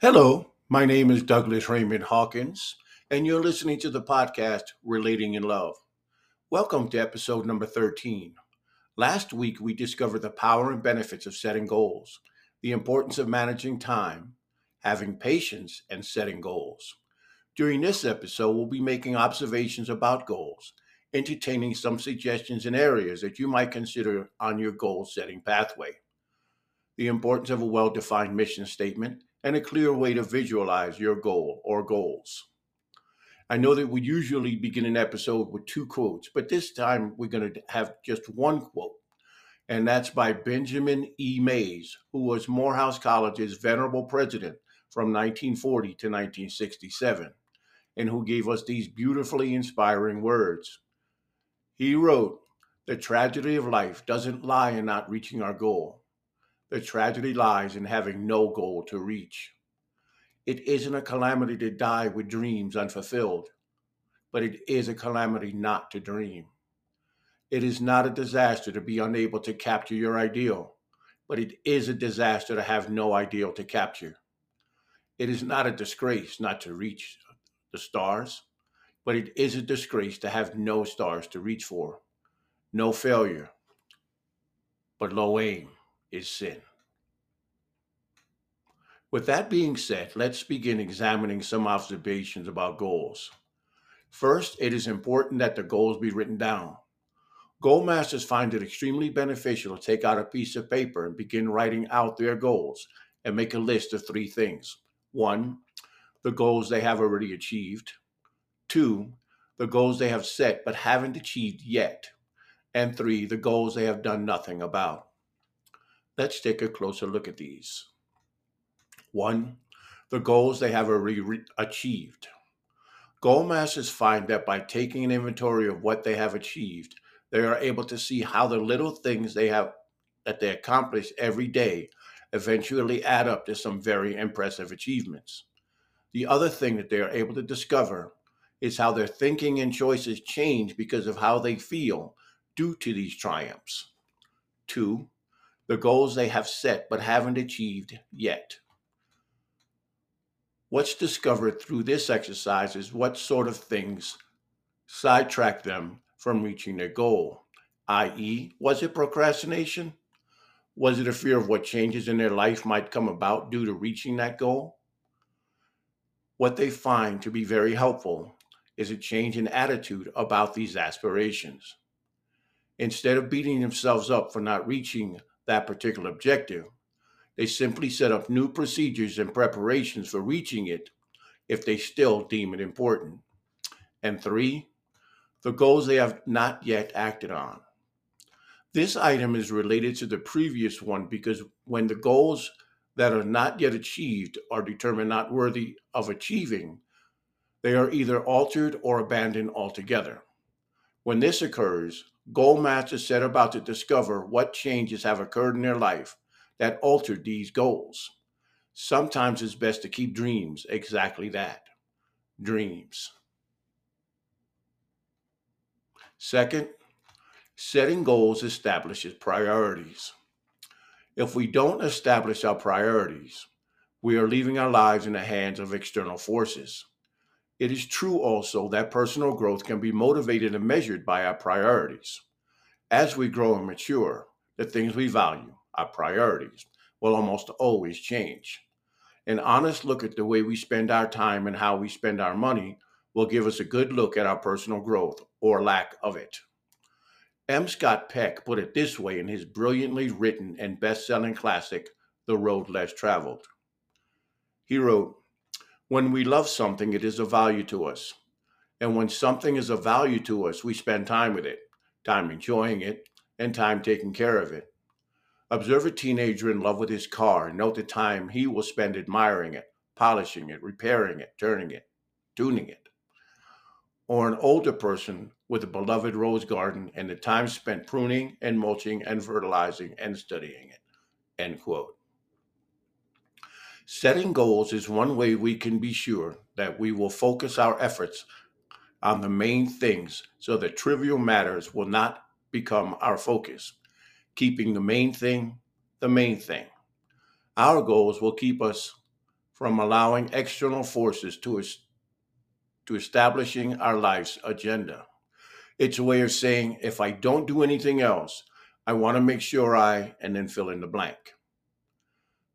Hello, my name is Douglas Raymond Hawkins, and you're listening to the podcast Relating in Love. Welcome to episode number 13. Last week, we discovered the power and benefits of setting goals, the importance of managing time, having patience, and setting goals. During this episode, we'll be making observations about goals, entertaining some suggestions in areas that you might consider on your goal setting pathway. The importance of a well defined mission statement and a clear way to visualize your goal or goals. I know that we usually begin an episode with two quotes, but this time we're going to have just one quote, and that's by Benjamin E. Mays, who was Morehouse College's venerable president from 1940 to 1967, and who gave us these beautifully inspiring words. He wrote, The tragedy of life doesn't lie in not reaching our goal. The tragedy lies in having no goal to reach. It isn't a calamity to die with dreams unfulfilled, but it is a calamity not to dream. It is not a disaster to be unable to capture your ideal, but it is a disaster to have no ideal to capture. It is not a disgrace not to reach the stars, but it is a disgrace to have no stars to reach for. No failure, but low aim is sin. With that being said, let's begin examining some observations about goals. First, it is important that the goals be written down. Goal masters find it extremely beneficial to take out a piece of paper and begin writing out their goals and make a list of three things. One, the goals they have already achieved. Two, the goals they have set but haven't achieved yet. And three, the goals they have done nothing about. Let's take a closer look at these. One, the goals they have already re- achieved. Goal masters find that by taking an inventory of what they have achieved, they are able to see how the little things they have that they accomplish every day eventually add up to some very impressive achievements. The other thing that they are able to discover is how their thinking and choices change because of how they feel due to these triumphs. Two, the goals they have set but haven't achieved yet. What's discovered through this exercise is what sort of things sidetrack them from reaching their goal, i.e., was it procrastination? Was it a fear of what changes in their life might come about due to reaching that goal? What they find to be very helpful is a change in attitude about these aspirations. Instead of beating themselves up for not reaching that particular objective. They simply set up new procedures and preparations for reaching it if they still deem it important. And three, the goals they have not yet acted on. This item is related to the previous one because when the goals that are not yet achieved are determined not worthy of achieving, they are either altered or abandoned altogether. When this occurs, goal masters set about to discover what changes have occurred in their life that altered these goals. Sometimes it's best to keep dreams exactly that dreams. Second, setting goals establishes priorities. If we don't establish our priorities, we are leaving our lives in the hands of external forces. It is true also that personal growth can be motivated and measured by our priorities. As we grow and mature, the things we value, our priorities, will almost always change. An honest look at the way we spend our time and how we spend our money will give us a good look at our personal growth or lack of it. M. Scott Peck put it this way in his brilliantly written and best selling classic, The Road Less Traveled. He wrote, when we love something, it is of value to us. And when something is of value to us, we spend time with it, time enjoying it, and time taking care of it. Observe a teenager in love with his car and note the time he will spend admiring it, polishing it, repairing it, turning it, tuning it. Or an older person with a beloved rose garden and the time spent pruning and mulching and fertilizing and studying it. End quote. Setting goals is one way we can be sure that we will focus our efforts on the main things so that trivial matters will not become our focus, keeping the main thing the main thing. Our goals will keep us from allowing external forces to, to establishing our life's agenda. It's a way of saying, if I don't do anything else, I want to make sure I, and then fill in the blank.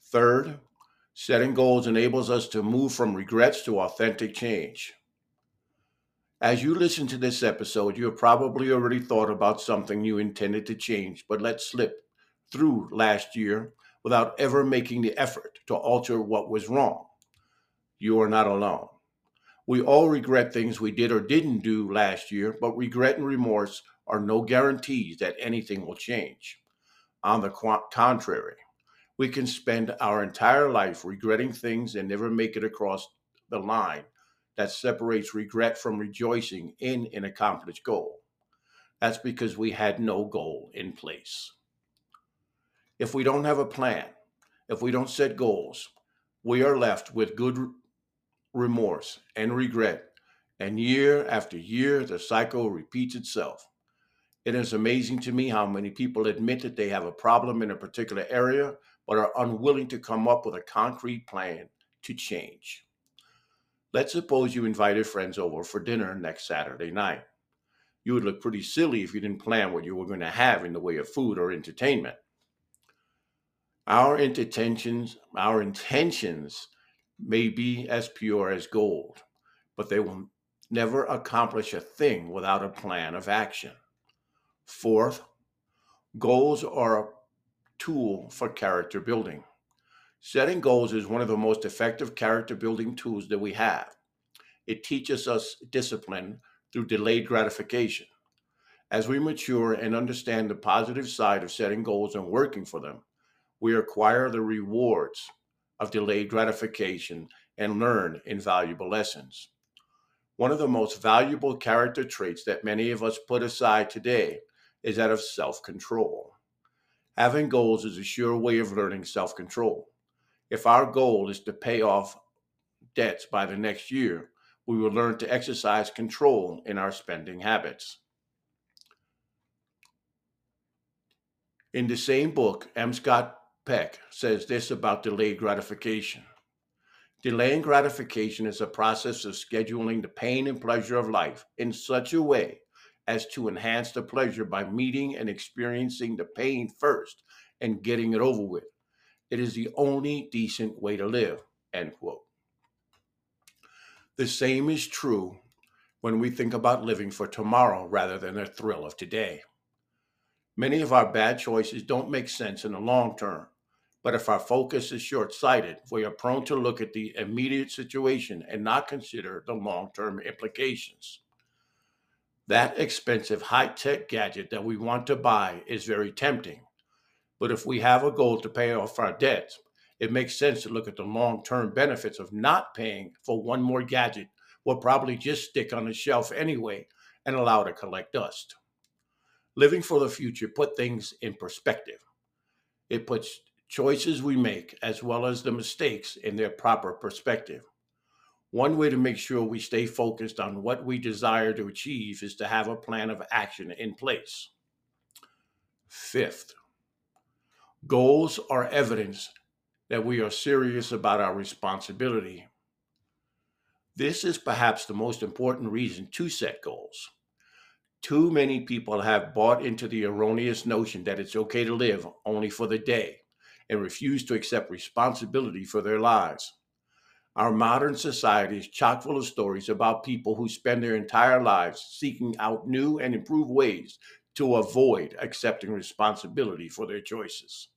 Third, setting goals enables us to move from regrets to authentic change. As you listen to this episode, you have probably already thought about something you intended to change, but let slip through last year without ever making the effort to alter what was wrong. You are not alone. We all regret things we did or didn't do last year, but regret and remorse are no guarantees that anything will change. On the contrary, we can spend our entire life regretting things and never make it across the line that separates regret from rejoicing in an accomplished goal. That's because we had no goal in place. If we don't have a plan, if we don't set goals, we are left with good remorse and regret. And year after year, the cycle repeats itself. It is amazing to me how many people admit that they have a problem in a particular area, but are unwilling to come up with a concrete plan to change. Let's suppose you invited friends over for dinner next Saturday night. You would look pretty silly if you didn't plan what you were going to have in the way of food or entertainment. Our intentions, our intentions may be as pure as gold, but they will never accomplish a thing without a plan of action. Fourth, goals are a tool for character building. Setting goals is one of the most effective character building tools that we have. It teaches us discipline through delayed gratification. As we mature and understand the positive side of setting goals and working for them, we acquire the rewards of delayed gratification and learn invaluable lessons. One of the most valuable character traits that many of us put aside today is that of self control. Having goals is a sure way of learning self control. If our goal is to pay off debts by the next year, we will learn to exercise control in our spending habits. In the same book, M. Scott Peck says this about delayed gratification. Delaying gratification is a process of scheduling the pain and pleasure of life in such a way as to enhance the pleasure by meeting and experiencing the pain first and getting it over with. It is the only decent way to live. End quote. The same is true when we think about living for tomorrow rather than the thrill of today. Many of our bad choices don't make sense in the long term but if our focus is short sighted, we are prone to look at the immediate situation and not consider the long term implications. That expensive high tech gadget that we want to buy is very tempting. But if we have a goal to pay off our debts, it makes sense to look at the long term benefits of not paying for one more gadget we'll probably just stick on the shelf anyway and allow to collect dust. Living for the future put things in perspective. It puts choices we make, as well as the mistakes, in their proper perspective. One way to make sure we stay focused on what we desire to achieve is to have a plan of action in place. Fifth, goals are evidence that we are serious about our responsibility. This is perhaps the most important reason to set goals. Too many people have bought into the erroneous notion that it's okay to live only for the day and refuse to accept responsibility for their lives. Our modern society is chock full of stories about people who spend their entire lives seeking out new and improved ways to avoid accepting responsibility for their choices.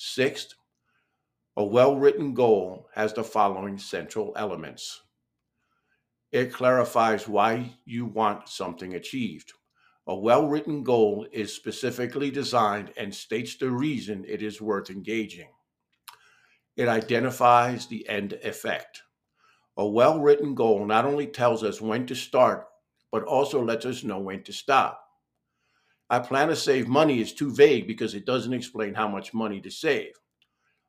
Sixth, a well written goal has the following central elements it clarifies why you want something achieved. A well written goal is specifically designed and states the reason it is worth engaging. It identifies the end effect. A well written goal not only tells us when to start, but also lets us know when to stop. I plan to save money is too vague because it doesn't explain how much money to save.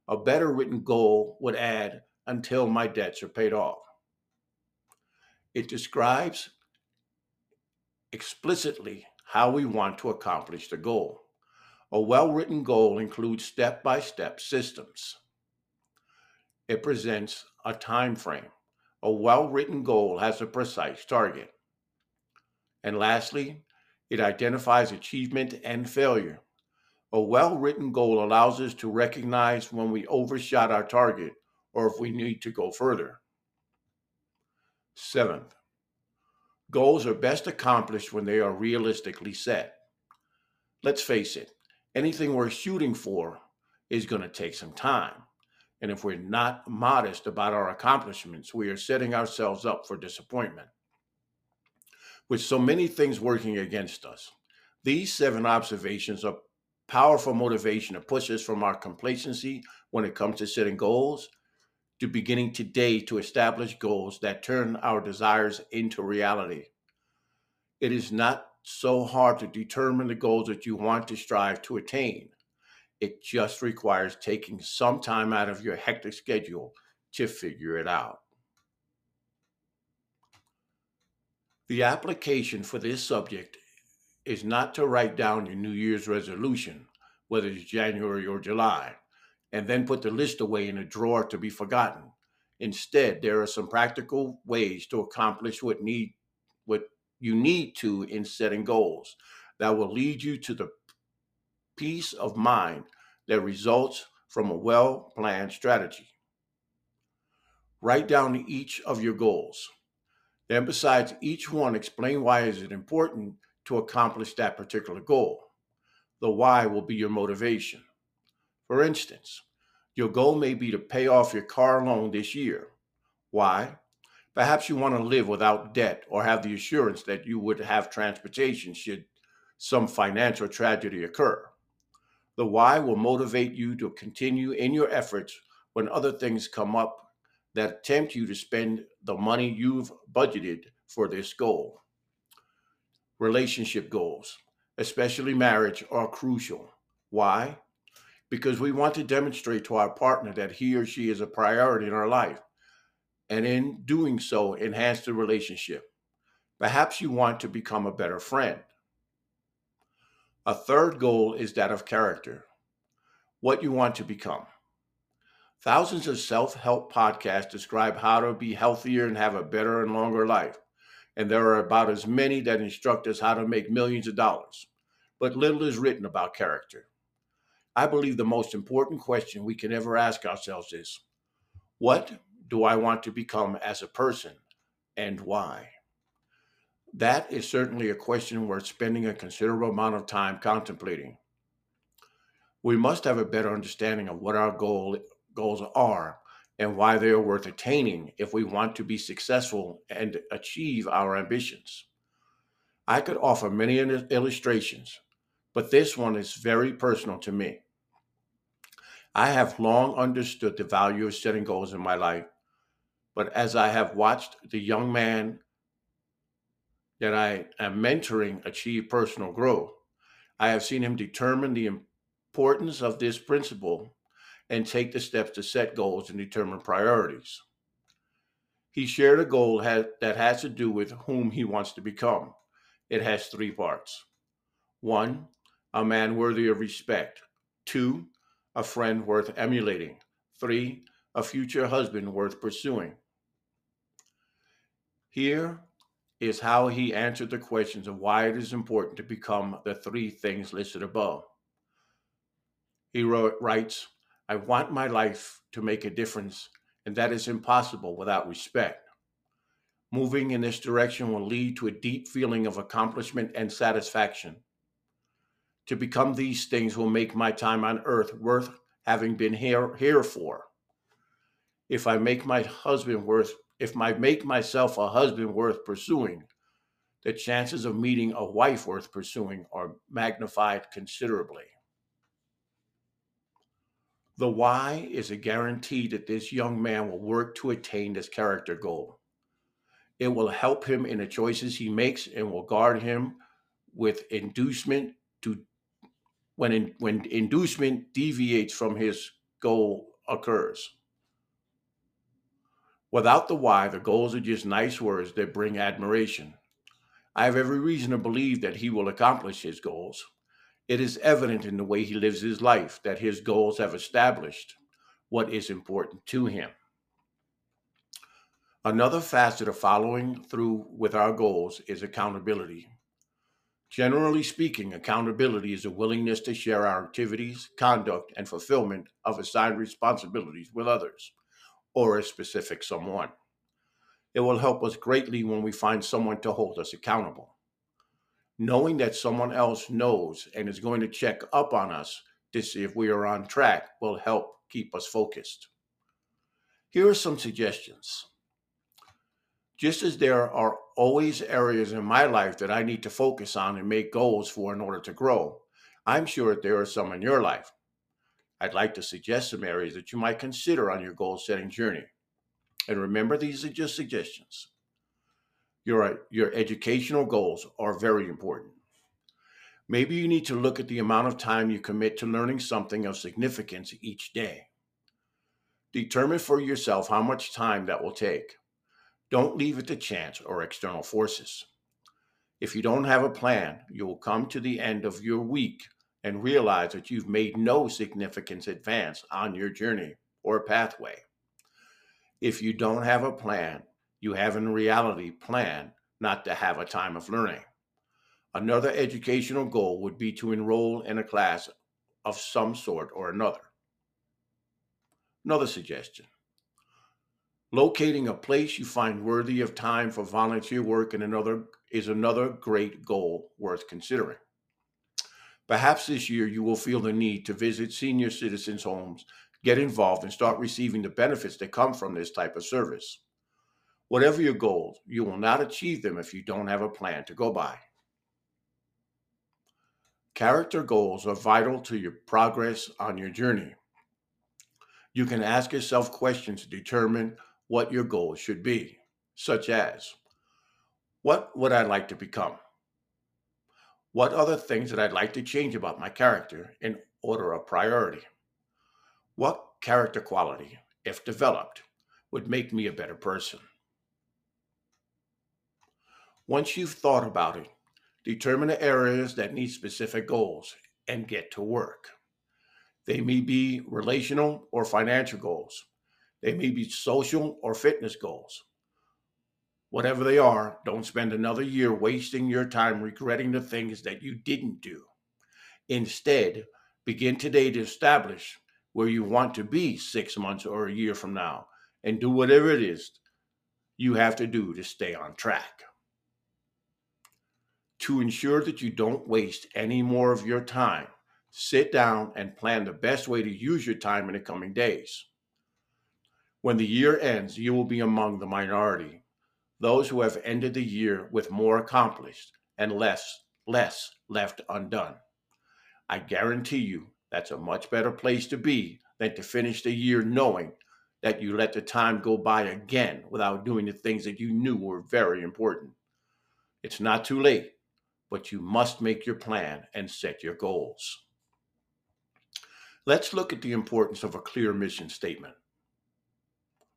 A better written goal would add until my debts are paid off. It describes explicitly how we want to accomplish the goal. A well written goal includes step by step systems. it presents a time frame. A well-written goal has a precise target. And lastly, it identifies achievement and failure. A well written goal allows us to recognize when we overshot our target or if we need to go further. Seventh, goals are best accomplished when they are realistically set. Let's face it, anything we're shooting for is going to take some time. And if we're not modest about our accomplishments, we are setting ourselves up for disappointment. With so many things working against us, these seven observations are powerful motivation to push us from our complacency when it comes to setting goals to beginning today to establish goals that turn our desires into reality. It is not so hard to determine the goals that you want to strive to attain. It just requires taking some time out of your hectic schedule to figure it out. The application for this subject is not to write down your New Year's resolution, whether it's January or July, and then put the list away in a drawer to be forgotten. Instead, there are some practical ways to accomplish what need what you need to in setting goals that will lead you to the peace of mind that results from a well-planned strategy. Write down each of your goals. Then besides each one, explain why is it important to accomplish that particular goal. The why will be your motivation. For instance, your goal may be to pay off your car loan this year. Why? Perhaps you want to live without debt or have the assurance that you would have transportation should some financial tragedy occur. The why will motivate you to continue in your efforts when other things come up that tempt you to spend the money you've budgeted for this goal. Relationship goals, especially marriage, are crucial. Why? Because we want to demonstrate to our partner that he or she is a priority in our life, and in doing so, enhance the relationship. Perhaps you want to become a better friend. A third goal is that of character, what you want to become. Thousands of self help podcasts describe how to be healthier and have a better and longer life. And there are about as many that instruct us how to make millions of dollars. But little is written about character. I believe the most important question we can ever ask ourselves is What do I want to become as a person and why? That is certainly a question worth spending a considerable amount of time contemplating. We must have a better understanding of what our goal goals are and why they are worth attaining if we want to be successful and achieve our ambitions. I could offer many illustrations, but this one is very personal to me. I have long understood the value of setting goals in my life, but as I have watched the young man that I am mentoring achieve personal growth, I have seen him determine the importance of this principle and take the steps to set goals and determine priorities. He shared a goal that has to do with whom he wants to become. It has three parts. One, a man worthy of respect. Two, a friend worth emulating. Three, a future husband worth pursuing. Here is how he answered the questions of why it is important to become the three things listed above. He wrote, writes, I want my life to make a difference, and that is impossible without respect. Moving in this direction will lead to a deep feeling of accomplishment and satisfaction. To become these things will make my time on earth worth having been here, here for. If I make my husband worth, if I make myself a husband worth pursuing, the chances of meeting a wife worth pursuing are magnified considerably. The why is a guarantee that this young man will work to attain this character goal. It will help him in the choices he makes and will guard him with inducement to when in, when inducement deviates from his goal occurs. Without the why, the goals are just nice words that bring admiration. I have every reason to believe that he will accomplish his goals. It is evident in the way he lives his life that his goals have established what is important to him. Another facet of following through with our goals is accountability. Generally speaking, accountability is a willingness to share our activities, conduct, and fulfillment of assigned responsibilities with others or a specific someone. It will help us greatly when we find someone to hold us accountable. Knowing that someone else knows and is going to check up on us to see if we are on track will help keep us focused. Here are some suggestions. Just as there are always areas in my life that I need to focus on and make goals for in order to grow, I'm sure there are some in your life. I'd like to suggest some areas that you might consider on your goal setting journey. And remember, these are just suggestions. Your, your educational goals are very important. Maybe you need to look at the amount of time you commit to learning something of significance each day. Determine for yourself how much time that will take. Don't leave it to chance or external forces. If you don't have a plan, you will come to the end of your week and realize that you've made no significant advance on your journey or pathway. If you don't have a plan, you have in reality planned not to have a time of learning. Another educational goal would be to enroll in a class of some sort or another. Another suggestion Locating a place you find worthy of time for volunteer work and another is another great goal worth considering. Perhaps this year you will feel the need to visit senior citizens' homes, get involved, and start receiving the benefits that come from this type of service. Whatever your goals, you will not achieve them if you don't have a plan to go by. Character goals are vital to your progress on your journey. You can ask yourself questions to determine what your goals should be, such as what would I like to become? What other things that I'd like to change about my character in order of priority? What character quality, if developed, would make me a better person? Once you've thought about it, determine the areas that need specific goals and get to work. They may be relational or financial goals, they may be social or fitness goals. Whatever they are, don't spend another year wasting your time regretting the things that you didn't do. Instead, begin today to establish where you want to be six months or a year from now and do whatever it is you have to do to stay on track. To ensure that you don't waste any more of your time, sit down and plan the best way to use your time in the coming days. When the year ends, you will be among the minority, those who have ended the year with more accomplished and less less left undone. I guarantee you that's a much better place to be than to finish the year knowing that you let the time go by again without doing the things that you knew were very important. It's not too late, but you must make your plan and set your goals. Let's look at the importance of a clear mission statement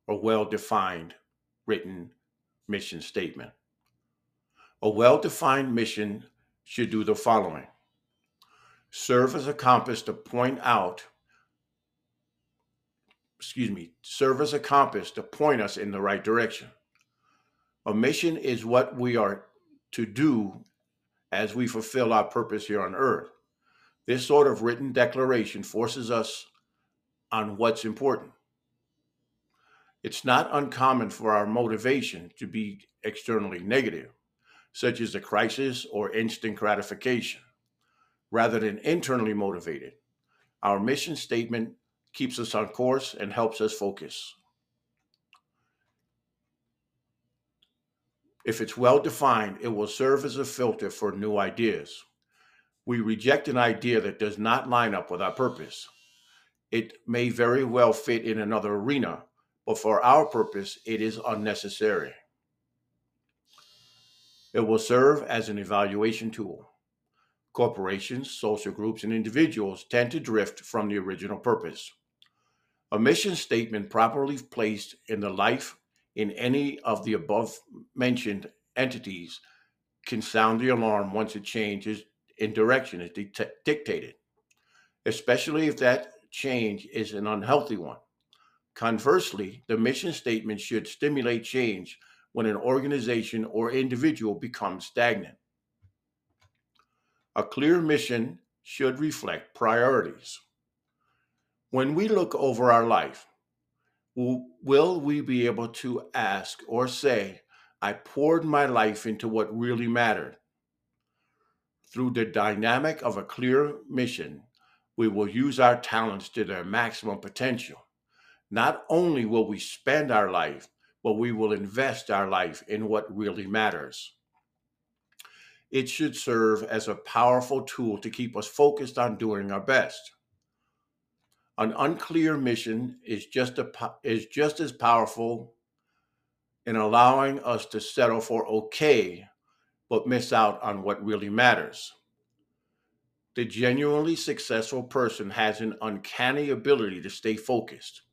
a well defined written mission statement. A well defined mission should do the following serve as a compass to point out, excuse me, serve as a compass to point us in the right direction. A mission is what we are to do as we fulfill our purpose here on earth. This sort of written declaration forces us on what's important. It's not uncommon for our motivation to be externally negative, such as a crisis or instant gratification, rather than internally motivated. Our mission statement keeps us on course and helps us focus. If it's well defined, it will serve as a filter for new ideas. We reject an idea that does not line up with our purpose. It may very well fit in another arena, but for our purpose, it is unnecessary. It will serve as an evaluation tool. Corporations, social groups, and individuals tend to drift from the original purpose. A mission statement properly placed in the life in any of the above mentioned entities can sound the alarm once a change is in direction is dictated, especially if that change is an unhealthy one. Conversely, the mission statement should stimulate change when an organization or individual becomes stagnant. A clear mission should reflect priorities. When we look over our life, will we be able to ask or say, I poured my life into what really mattered? Through the dynamic of a clear mission, we will use our talents to their maximum potential. Not only will we spend our life, but we will invest our life in what really matters. It should serve as a powerful tool to keep us focused on doing our best. An unclear mission is just, a, is just as powerful in allowing us to settle for okay, but miss out on what really matters. The genuinely successful person has an uncanny ability to stay focused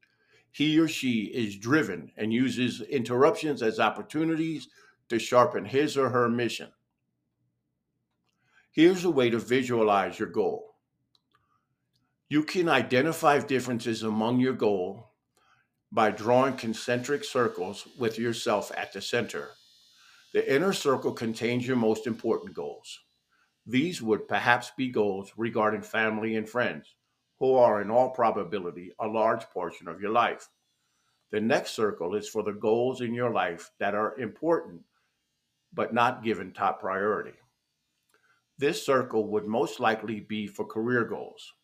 he or she is driven and uses interruptions as opportunities to sharpen his or her mission. Here's a way to visualize your goal. You can identify differences among your goal by drawing concentric circles with yourself at the center. The inner circle contains your most important goals. These would perhaps be goals regarding family and friends, who are in all probability a large portion of your life. The next circle is for the goals in your life that are important but not given top priority. This circle would most likely be for career goals.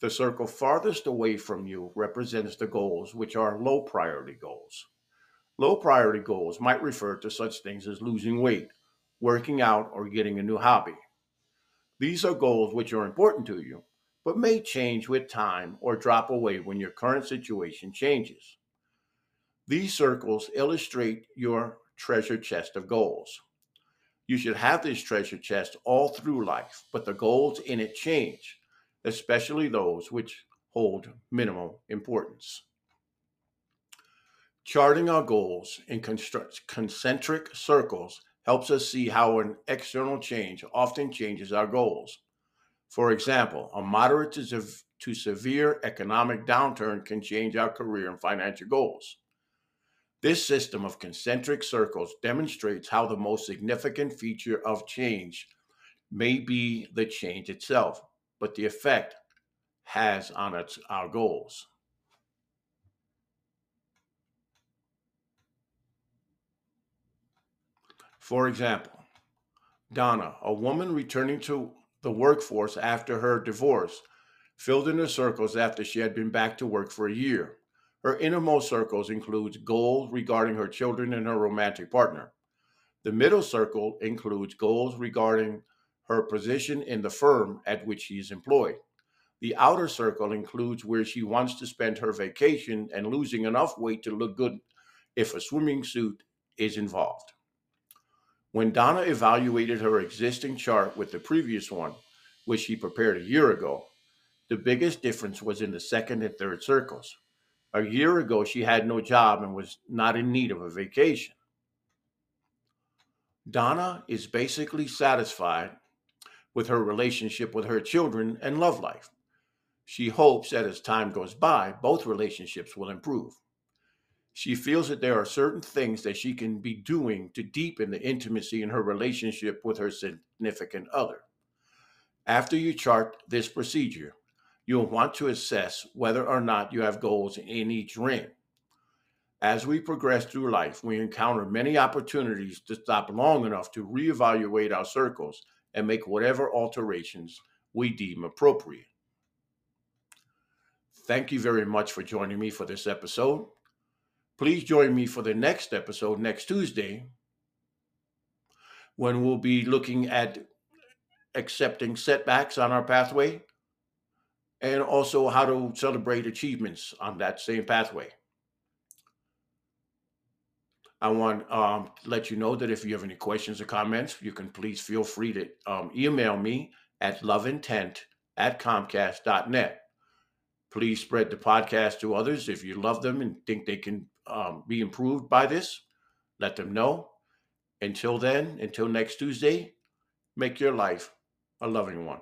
The circle farthest away from you represents the goals which are low priority goals. Low priority goals might refer to such things as losing weight, working out, or getting a new hobby. These are goals which are important to you, but may change with time or drop away when your current situation changes. These circles illustrate your treasure chest of goals. You should have this treasure chest all through life, but the goals in it change, especially those which hold minimal importance. Charting our goals in concentric circles helps us see how an external change often changes our goals. For example, a moderate to, to severe economic downturn can change our career and financial goals. This system of concentric circles demonstrates how the most significant feature of change may be the change itself, but the effect has on its, our goals. For example, Donna, a woman returning to the workforce after her divorce, filled in the circles after she had been back to work for a year. Her innermost circles includes goals regarding her children and her romantic partner. The middle circle includes goals regarding her position in the firm at which she is employed. The outer circle includes where she wants to spend her vacation and losing enough weight to look good if a swimming suit is involved. When Donna evaluated her existing chart with the previous one, which she prepared a year ago, the biggest difference was in the second and third circles. A year ago, she had no job and was not in need of a vacation. Donna is basically satisfied with her relationship with her children and love life. She hopes that as time goes by, both relationships will improve. She feels that there are certain things that she can be doing to deepen the intimacy in her relationship with her significant other. After you chart this procedure, you'll want to assess whether or not you have goals in each ring. As we progress through life, we encounter many opportunities to stop long enough to reevaluate our circles and make whatever alterations we deem appropriate. Thank you very much for joining me for this episode. Please join me for the next episode next Tuesday when we'll be looking at accepting setbacks on our pathway and also how to celebrate achievements on that same pathway. I want um, to let you know that if you have any questions or comments, you can please feel free to um, email me at loveintent at comcast.net. Please spread the podcast to others if you love them and think they can um, be improved by this, let them know. Until then, until next Tuesday, make your life a loving one.